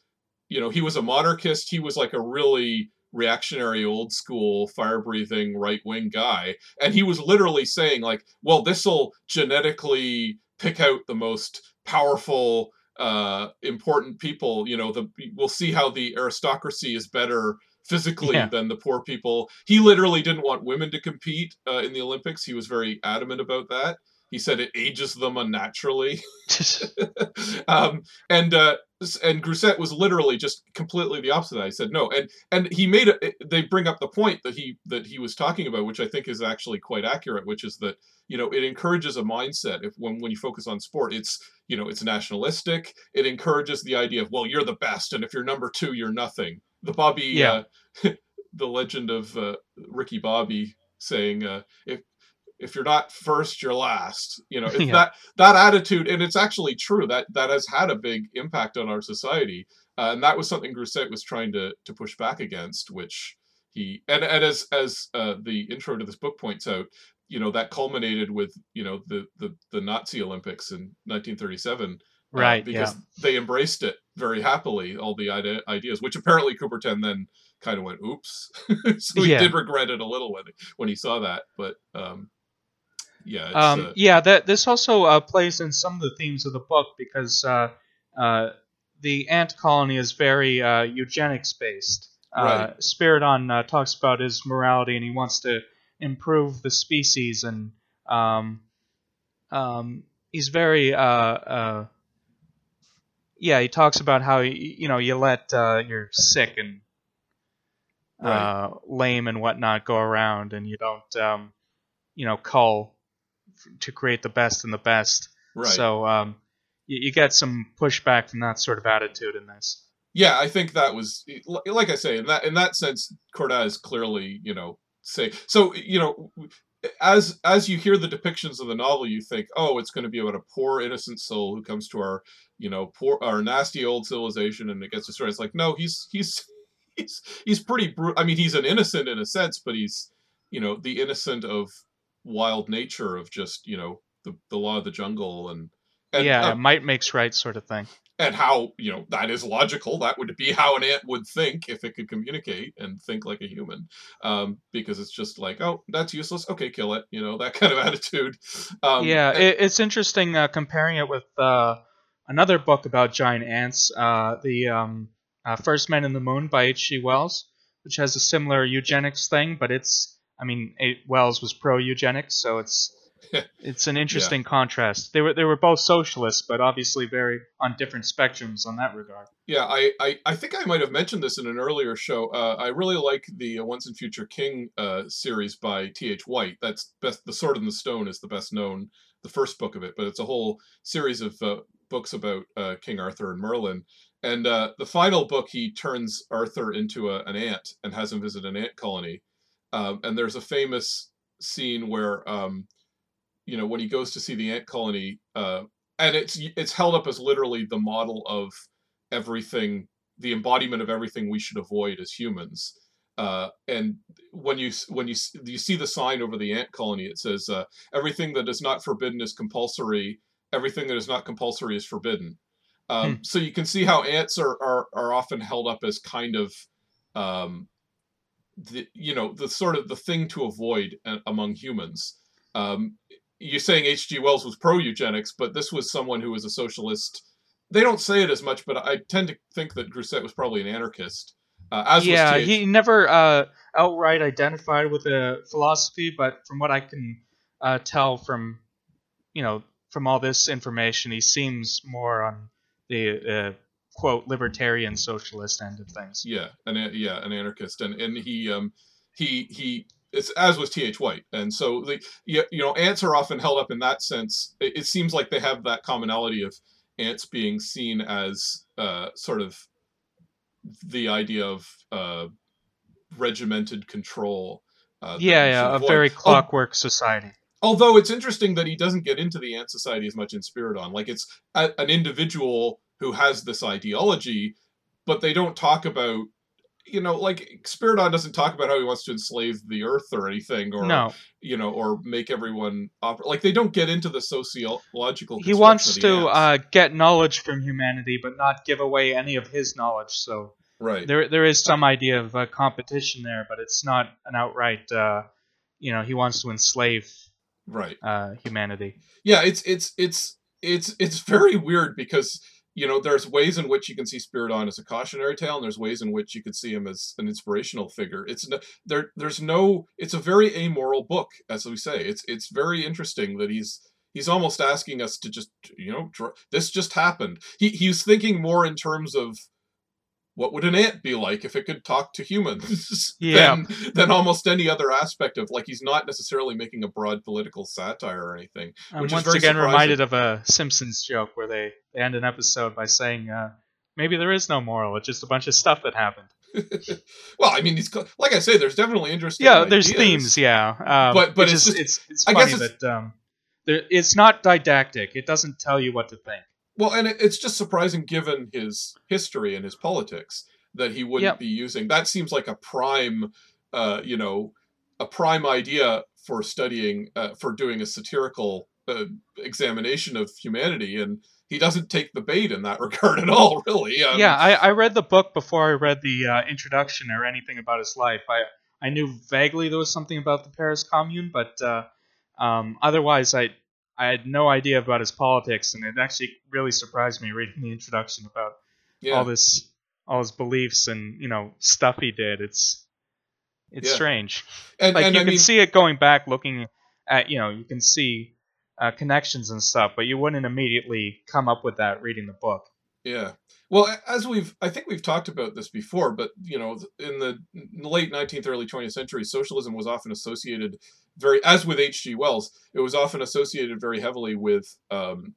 A: you know, he was a monarchist. He was like a really reactionary, old school, fire breathing, right wing guy. And he was literally saying like, well, this will genetically pick out the most powerful uh important people you know the we'll see how the aristocracy is better physically
B: Yeah.
A: than the poor people he literally didn't want women to compete uh, in the olympics he was very adamant about that he said it ages them unnaturally um, and uh, and Grousset was literally just completely the opposite. I said no, and and he made it. They bring up the point that he that he was talking about, which I think is actually quite accurate, which is that you know it encourages a mindset. If when when you focus on sport, it's you know it's nationalistic. It encourages the idea of well, you're the best, and if you're number two, you're nothing. The Bobby,
B: Yeah.
A: uh, the legend of uh, Ricky Bobby saying uh, if if you're not first, you're last. You know,
B: Yeah.
A: that that attitude, and it's actually true that that has had a big impact on our society, uh, and that was something Grousset was trying to to push back against, which he and and as as uh, the intro to this book points out, you know, that culminated with you know the the the Nazi Olympics in 1937. uh,
B: right.
A: because
B: yeah.
A: they embraced it very happily, all the ide- ideas, which apparently Coubertin then kind of went, "Oops," so he
B: Yeah.
A: did regret it a little when when he saw that. But um, yeah, it's,
B: Um,
A: uh,
B: yeah, that this also uh, plays in some of the themes of the book because uh, uh, the ant colony is very uh, eugenics based. Uh,
A: Right.
B: Spiridon uh, talks about his morality and he wants to improve the species and um, um, he's very uh, uh, yeah he talks about how you know you let uh, your sick and
A: Right.
B: uh, lame and whatnot go around and you don't um, you know cull f- to create the best and the best
A: right.
B: so um, you, you get some pushback from that sort of attitude in this
A: yeah, I think that was like I say in that in that sense, Cordat is clearly you know say so you know as as you hear the depictions of the novel, you think, oh, it's going to be about a poor innocent soul who comes to our you know poor our nasty old civilization and it gets destroyed. It's like no, he's he's he's he's pretty bru- I mean, he's an innocent in a sense, but he's you know the innocent of wild nature of just you know the the law of the jungle and. And,
B: yeah
A: uh,
B: might makes right sort of thing
A: and how you know that is logical. That would be how an ant would think if it could communicate and think like a human um, because it's just like oh that's useless. Okay kill it you know that kind of attitude. Um,
B: yeah
A: and-
B: it, it's interesting uh, comparing it with uh, another book about giant ants uh, the um, uh, first men in the moon by hg wells which has a similar eugenics thing but it's i mean A- wells was pro eugenics so it's it's an interesting contrast. They were they were both socialists but obviously very on different spectrums on that regard.
A: Yeah I, I i think i might have mentioned this in an earlier show. Uh, i really like the uh, once and future king uh, series by th white. That's best the sword and the stone is the best known the first book of it but it's a whole series of uh, books about uh, king arthur and merlin. And uh, the final book he turns arthur into a, an ant and has him visit an ant colony. Um, and there's a famous scene where um, you know when he goes to see the ant colony uh, and it's it's held up as literally the model of everything the embodiment of everything we should avoid as humans. Uh, and when you when you you see the sign over the ant colony? It says uh, everything that is not forbidden is compulsory. Everything that is not compulsory is forbidden. Um, so you can see how ants are, are are often held up as kind of um, the you know the sort of the thing to avoid among humans. Um, you're saying H.G. Wells was pro eugenics, but this was someone who was a socialist. They don't say it as much, but I tend to think that Grousset was probably an anarchist. Uh, as
B: yeah, he never uh, outright identified with a philosophy, but from what I can uh, tell from, you know, from all this information, he seems more on the uh, quote libertarian socialist end of things.
A: Yeah, an yeah, an anarchist, and and he um he he it's as was T.H. White, and so the you, you know ants are often held up in that sense. It, it seems like they have that commonality of ants being seen as uh sort of the idea of uh regimented control. Uh,
B: Yeah, yeah, a very clockwork society.
A: although it's interesting that he doesn't get into the ant society as much in Spiridon. Like it's a, an individual who has this ideology, but they don't talk about, you know, like Spiridon doesn't talk about how he wants to enslave the earth or anything, or
B: No,
A: you know, or make everyone oper- like they don't get into the sociological.
B: he wants to uh, get knowledge from humanity, but not give away any of his knowledge. So
A: right.
B: there, there is some idea of uh, competition there, but it's not an outright. Uh, you know, he wants to enslave
A: Right.
B: uh, humanity.
A: yeah it's it's it's it's it's very weird because you know there's ways in which you can see spiridon as a cautionary tale and there's ways in which you could see him as an inspirational figure. It's no, there there's no it's a very amoral book as we say. It's it's very interesting that he's he's almost asking us to just you know this just happened. He he's thinking more in terms of what would an ant be like if it could talk to humans
B: Yeah.
A: than, than almost any other aspect of like he's not necessarily making a broad political satire or anything
B: I'm
A: Which is
B: once again
A: surprising.
B: reminded of a Simpsons joke where they, they end an episode by saying, uh, maybe there is no moral, it's just a bunch of stuff that happened.
A: well, I mean, it's like I say, there's definitely interesting.
B: Yeah, there's
A: ideas.
B: themes, yeah. Um,
A: But- but
B: it's
A: it's
B: just, it's it's
A: I
B: funny
A: guess it's-
B: that um, there, it's not didactic. It doesn't tell you what to think.
A: Well, and it, it's just surprising given his history and his politics that he wouldn't
B: Yep.
A: be using. That seems like a prime, uh, you know, a prime idea for studying, uh, for doing a satirical uh, examination of humanity, and he doesn't take the bait in that regard at all. Really. Um,
B: yeah, I, I read the book before I read the uh, introduction or anything about his life. I I knew vaguely there was something about the Paris Commune, but uh, um, otherwise I I had no idea about his politics, and it actually really surprised me reading the introduction about
A: yeah.
B: all this all his beliefs and you know stuff he did. It's it's
A: Yeah.
B: strange.
A: and,
B: Like
A: and
B: you
A: I
B: can
A: mean,
B: see it going back, looking at you know you can see uh, connections and stuff, but you wouldn't immediately come up with that reading the book.
A: Yeah. Well, as we've, I think we've talked about this before, but you know, in the late 19th, early 20th century, socialism was often associated very, as with H.G. Wells, it was often associated very heavily with um,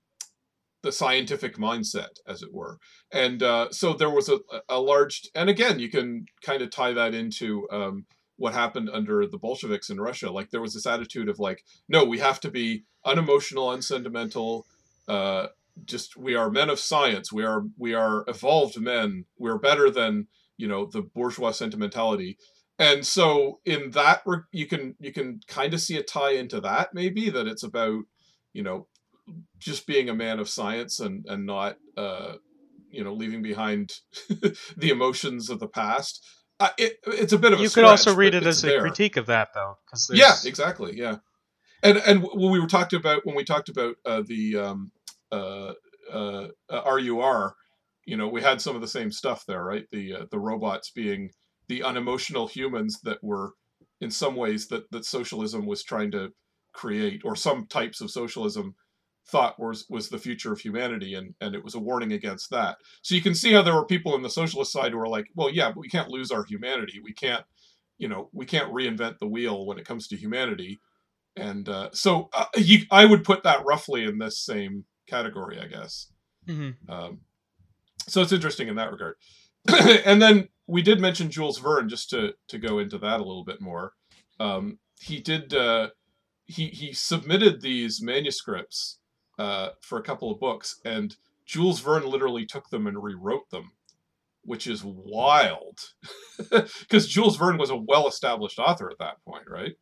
A: the scientific mindset, as it were. And uh, so there was a, a large, and again, you can kind of tie that into um, what happened under the Bolsheviks in Russia. Like there was this attitude of like, no, we have to be unemotional, unsentimental. Uh, just we are men of science. We are we are evolved men. We're better than you know the bourgeois sentimentality. And so in that re- you can you can kind of see a tie into that maybe that it's about you know just being a man of science and and not uh you know leaving behind the emotions of the past. Uh, it, it's a bit of a
B: You could also read it as a critique of that, though, because
A: Yeah, exactly. Yeah, and and when we were talked about when we talked about uh, the um, uh, uh, uh, RUR, you know, we had some of the same stuff there, right? The uh, the robots being the unemotional humans that were, in some ways, that that socialism was trying to create, or some types of socialism thought was was the future of humanity, and and it was a warning against that. So you can see how there were people in the socialist side who were like, well, yeah, but we can't lose our humanity. We can't you know we can't reinvent the wheel when it comes to humanity and uh, so uh, you, i would put that roughly in this same category i guess
B: hmm
A: um, so it's interesting in that regard and then we did mention jules verne just to to go into that a little bit more. Um, he did uh, he he submitted these manuscripts uh, for a couple of books and jules verne literally took them and rewrote them which is wild. Because jules verne was a well-established author at that point right?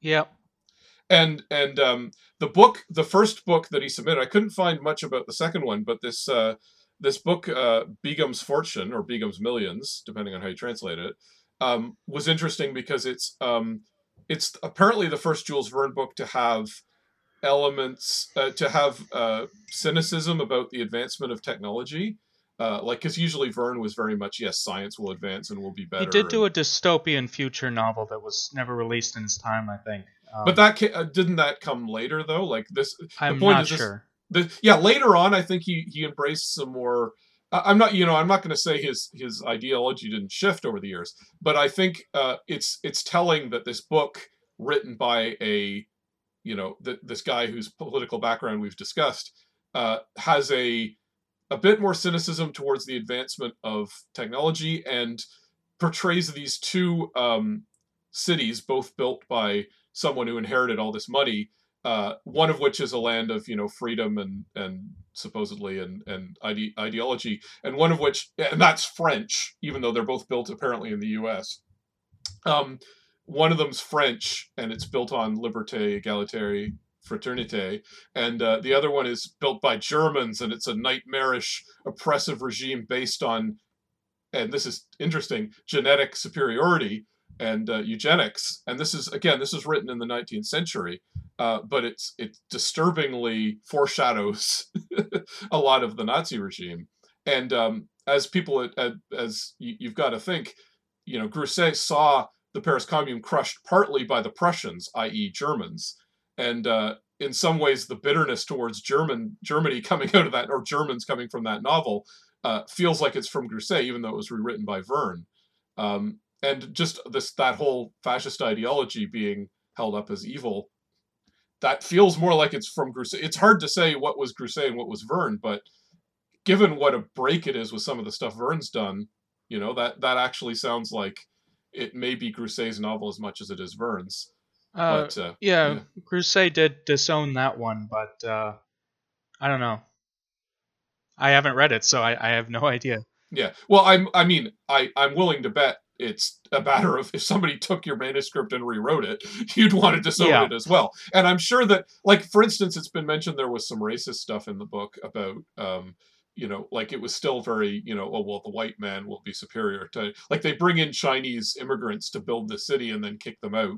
B: Yep.
A: and and um, the book the first book that he submitted i couldn't find much about the second one but this uh, this book uh, begum's fortune or begum's millions depending on how you translate it um, was interesting because it's um, it's apparently the first jules verne book to have elements uh, to have uh, cynicism about the advancement of technology uh, like because usually verne was very much yes science will advance and will be better
B: He did do
A: and-
B: a dystopian future novel that was never released in his time, I think. Um,
A: but that ca- uh, didn't that come later though like this
B: I'm
A: point
B: not
A: is this-
B: sure.
A: The yeah later on I think he he embraced some more. I'm not you know I'm not going to say his his ideology didn't shift over the years, but I think uh, it's it's telling that this book written by a you know th- this guy whose political background we've discussed uh, has a a bit more cynicism towards the advancement of technology and portrays these two um, cities, both built by someone who inherited all this money. Uh, one of which is a land of you know freedom and and supposedly and and ide- ideology, and one of which and that's French, even though they're both built apparently in the U.S. Um, one of them's French, and it's built on liberté, égalité, fraternité, and uh, the other one is built by Germans, and it's a nightmarish, oppressive regime based on, and this is interesting, genetic superiority and uh, eugenics. And this is again, this is written in the 19th century, uh, but it's it disturbingly foreshadows a lot of the Nazi regime. And um, as people, as you've got to think, you know, Grousset saw the Paris Commune crushed partly by the Prussians, i.e., Germans, and uh, in some ways, the bitterness towards German Germany coming out of that, or Germans coming from that novel, uh, feels like it's from Grousset, even though it was rewritten by Verne. Um, and just this that whole fascist ideology being held up as evil, that feels more like it's from Grousset. It's hard to say what was Grousset and what was Verne, but given what a break it is with some of the stuff Verne's done, you know that that actually sounds like it may be Grousset's novel as much as it is Verne's.
B: Uh, but, uh, yeah, yeah, Grousset did disown that one, but uh, I don't know. I haven't read it, so I, I have no idea.
A: Yeah, well, I'm. I mean, I I'm willing to bet it's a matter of if somebody took your manuscript and rewrote it, you'd want to disown yeah. it as well. And I'm sure that, like, for instance, it's been mentioned there was some racist stuff in the book about um, you know, like it was still very, you know, oh well, the white man will be superior to like they bring in Chinese immigrants to build the city and then kick them out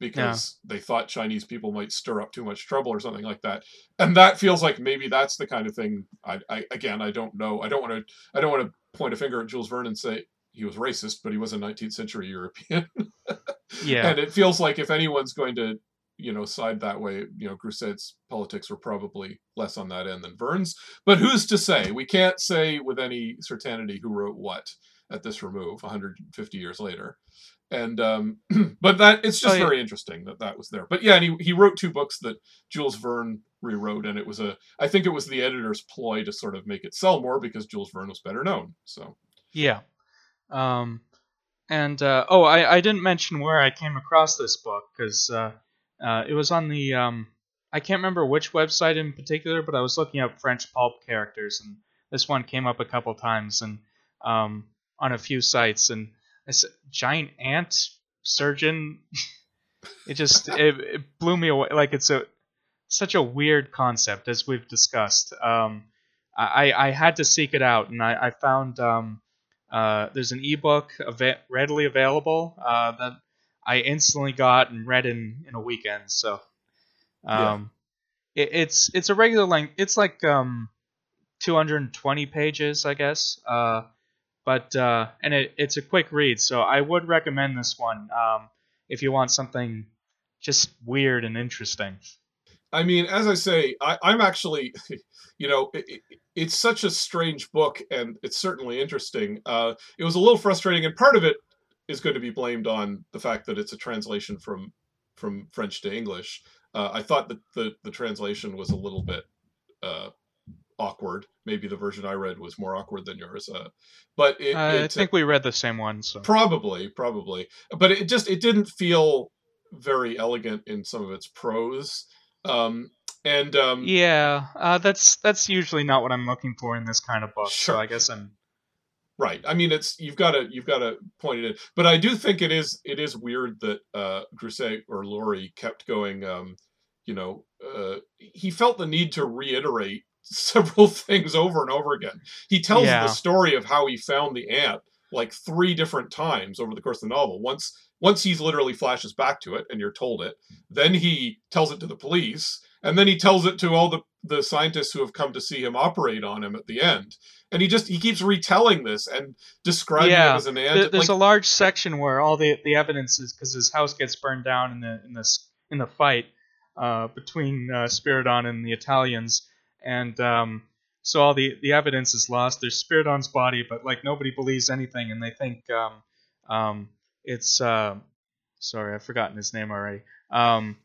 A: because yeah. they thought Chinese people might stir up too much trouble or something like that. And that feels like maybe that's the kind of thing. I, I again, I don't know. I don't want to. I don't want to point a finger at Jules Verne and say he was racist, but he was a 19th century European.
B: yeah.
A: And it feels like if anyone's going to you know, side that way. You know, Grousset's politics were probably less on that end than Verne's. But who's to say? We can't say with any certainty who wrote what at this remove 150 years later. And um, but that it's just oh, yeah. very interesting that that was there. But yeah, and he he wrote two books that Jules Verne rewrote, and it was a I think it was the editor's ploy to sort of make it sell more because Jules Verne was better known. So
B: yeah. Um, and uh, oh, I, I didn't mention where I came across this book because uh, uh, it was on the um, I can't remember which website in particular, but I was looking up French pulp characters, and this one came up a couple times, and um, on a few sites, and this giant ant surgeon. it just it, it, blew me away. Like it's a such a weird concept, as we've discussed. Um, I I had to seek it out, and I I found um, uh, there's an ebook av- readily available uh, that I instantly got and read in in a weekend. So, um, yeah. it, it's it's a regular length. It's like um, 220 pages, I guess. Uh, but uh, and it, it's a quick read, so I would recommend this one um, if you want something just weird and interesting.
A: I mean, as I say, I, am actually, you know, it, it's such a strange book, and it's certainly interesting. Uh, it was a little frustrating, and part of it is going to be blamed on the fact that it's a translation from from French to English. Uh, I thought that the the translation was a little bit uh, awkward. Maybe the version I read was more awkward than yours. Uh, but it,
B: I
A: it,
B: think we read the same one. So
A: probably, probably. But it just it didn't feel very elegant in some of its prose. Um, and um,
B: yeah, uh, that's that's usually not what I'm looking for in this kind of book. Sure. So I guess I'm
A: Right. I mean, it's you've got to you've got to point it in, but I do think it is it is weird that uh, Grousset or Laurie kept going. Um, you know, uh, he felt the need to reiterate several things over and over again. He tells yeah. the story of how he found the ant like three different times over the course of the novel. Once once he's literally flashes back to it and you're told it, then he tells it to the police, and then he tells it to all the the scientists who have come to see him operate on him at the end and he just he keeps retelling this and describing yeah, it as an ant.
B: There's like, a large section where all the the evidence is because his house gets burned down in the in this in the fight uh, between uh, Spiridon and the Italians, and um, so all the the evidence is lost. There's Spiridon's body, but like nobody believes anything, and they think um, um, it's uh, sorry, I've forgotten his name already. Um,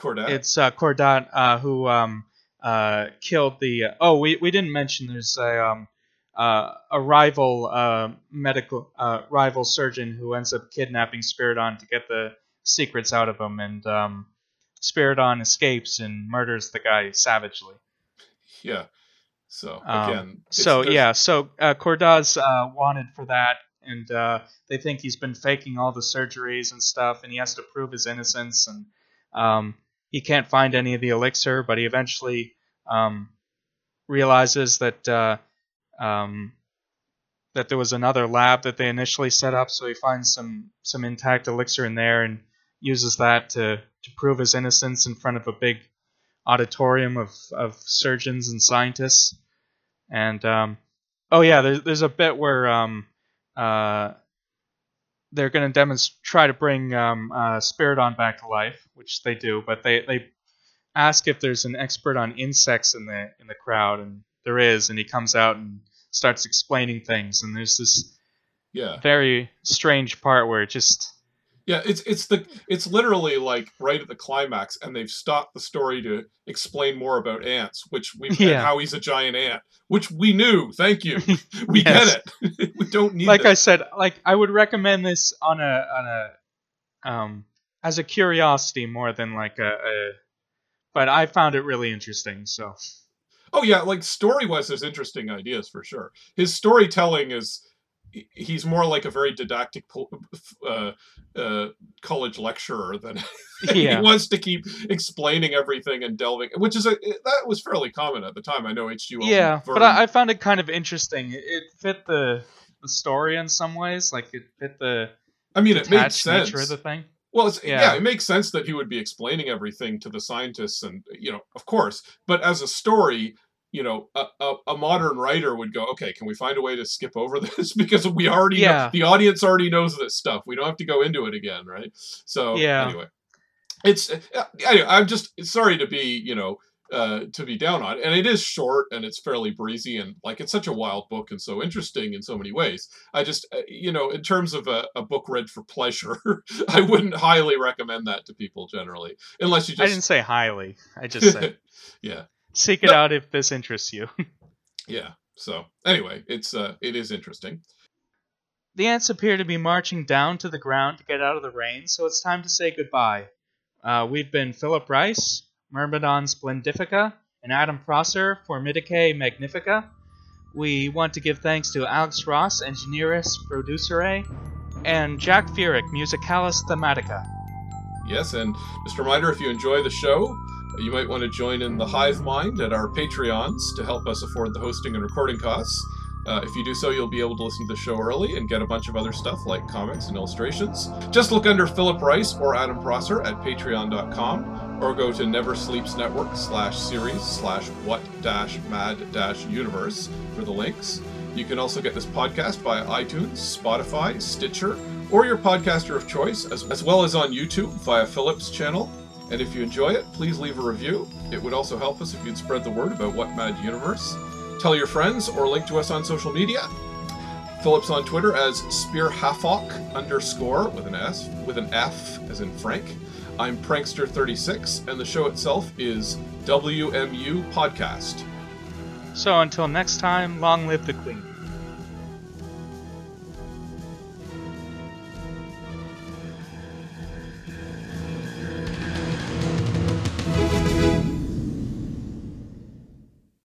A: Cordat.
B: it's uh, Cordat uh, who um, uh, killed the. oh, we, we didn't mention there's a um, uh, a rival uh, medical uh, rival surgeon who ends up kidnapping Spiridon to get the secrets out of him, and um, Spiridon escapes and murders the guy savagely.
A: yeah. So
B: Um,
A: again, it's-
B: so
A: there's-
B: yeah, so uh, Cordat's uh, wanted for that, and uh, they think he's been faking all the surgeries and stuff, and he has to prove his innocence, and um, he can't find any of the elixir, but he eventually um, realizes that uh, um, that there was another lab that they initially set up, so he finds some some intact elixir in there and uses that to to prove his innocence in front of a big auditorium of, of surgeons and scientists. And um, oh yeah, there's there's a bit where um, uh, they're going to demonstrate try to bring um, uh, Spiridon back to life, which they do, but they they ask if there's an expert on insects in the in the crowd, and there is, and he comes out and starts explaining things, and there's this
A: yeah.
B: very strange part where it just
A: Yeah, it's it's the it's literally like right at the climax, and they've stopped the story to explain more about ants, which we
B: Yeah.
A: how he's a giant ant, which we knew. Thank you, we
B: Yes.
A: get it. we don't need
B: like I said, like I would recommend this on a on a um as a curiosity more than like a, a but I found it really interesting. So
A: Oh yeah, like story wise, there's interesting ideas for sure. His storytelling is he's more like a very didactic uh, uh, college lecturer than
B: yeah,
A: he wants to keep explaining everything and delving, which is a that was fairly common at the time. I know H.G.
B: Yeah, but I, I found it kind of interesting. It, it fit the the story in some ways, like it fit the
A: I mean, it made
B: detached
A: sense.
B: nature of the thing.
A: Well, it's, yeah.
B: Yeah.
A: it makes sense that he would be explaining everything to the scientists, and you know, of course. But as a story, you know, a, a, a modern writer would go, okay, can we find a way to skip over this because we already know,
B: Yeah.
A: the audience already knows this stuff. We don't have to go into it again, right? So
B: Yeah.
A: anyway, it's uh, anyway. I'm just sorry to be, you know. Uh, to be down on, and it is short and it's fairly breezy and like it's such a wild book and so interesting in so many ways. I just, uh, you know, in terms of a, a book read for pleasure, I wouldn't highly recommend that to people generally, unless you just.
B: I didn't say highly. I just said
A: yeah,
B: seek it
A: No.
B: out if this interests you.
A: yeah. So anyway, it's uh, it is interesting.
B: The ants appear to be marching down to the ground to get out of the rain, so it's time to say goodbye. Uh, we've been Philip Rice, Myrmidon Splendifica, and Adam Prosser, Formidae Magnifica. We want to give thanks to Alex Ross, Engineeris Producere, and Jack Furyk, Musicalis Thematica.
A: Yes, and just a reminder, if you enjoy the show, you might want to join in the Hive Mind at our Patreons to help us afford the hosting and recording costs. Uh, if you do so, you'll be able to listen to the show early and get a bunch of other stuff like comics and illustrations. Just look under Philip Rice or Adam Prosser at patreon.com or go to Never Sleeps Network slash series slash what dash mad dash universe for the links. You can also get this podcast via iTunes, Spotify, Stitcher, or your podcaster of choice, as, as well as on YouTube via Philip's channel. And if you enjoy it, please leave a review. It would also help us if you'd spread the word about What Mad Universe. Tell your friends or link to us on social media. Philip's on Twitter as SpearHafok underscore with an S with an F as in Frank. I'm Prankster36, and the show itself is WMU Podcast.
B: So until next time, long live the Queen.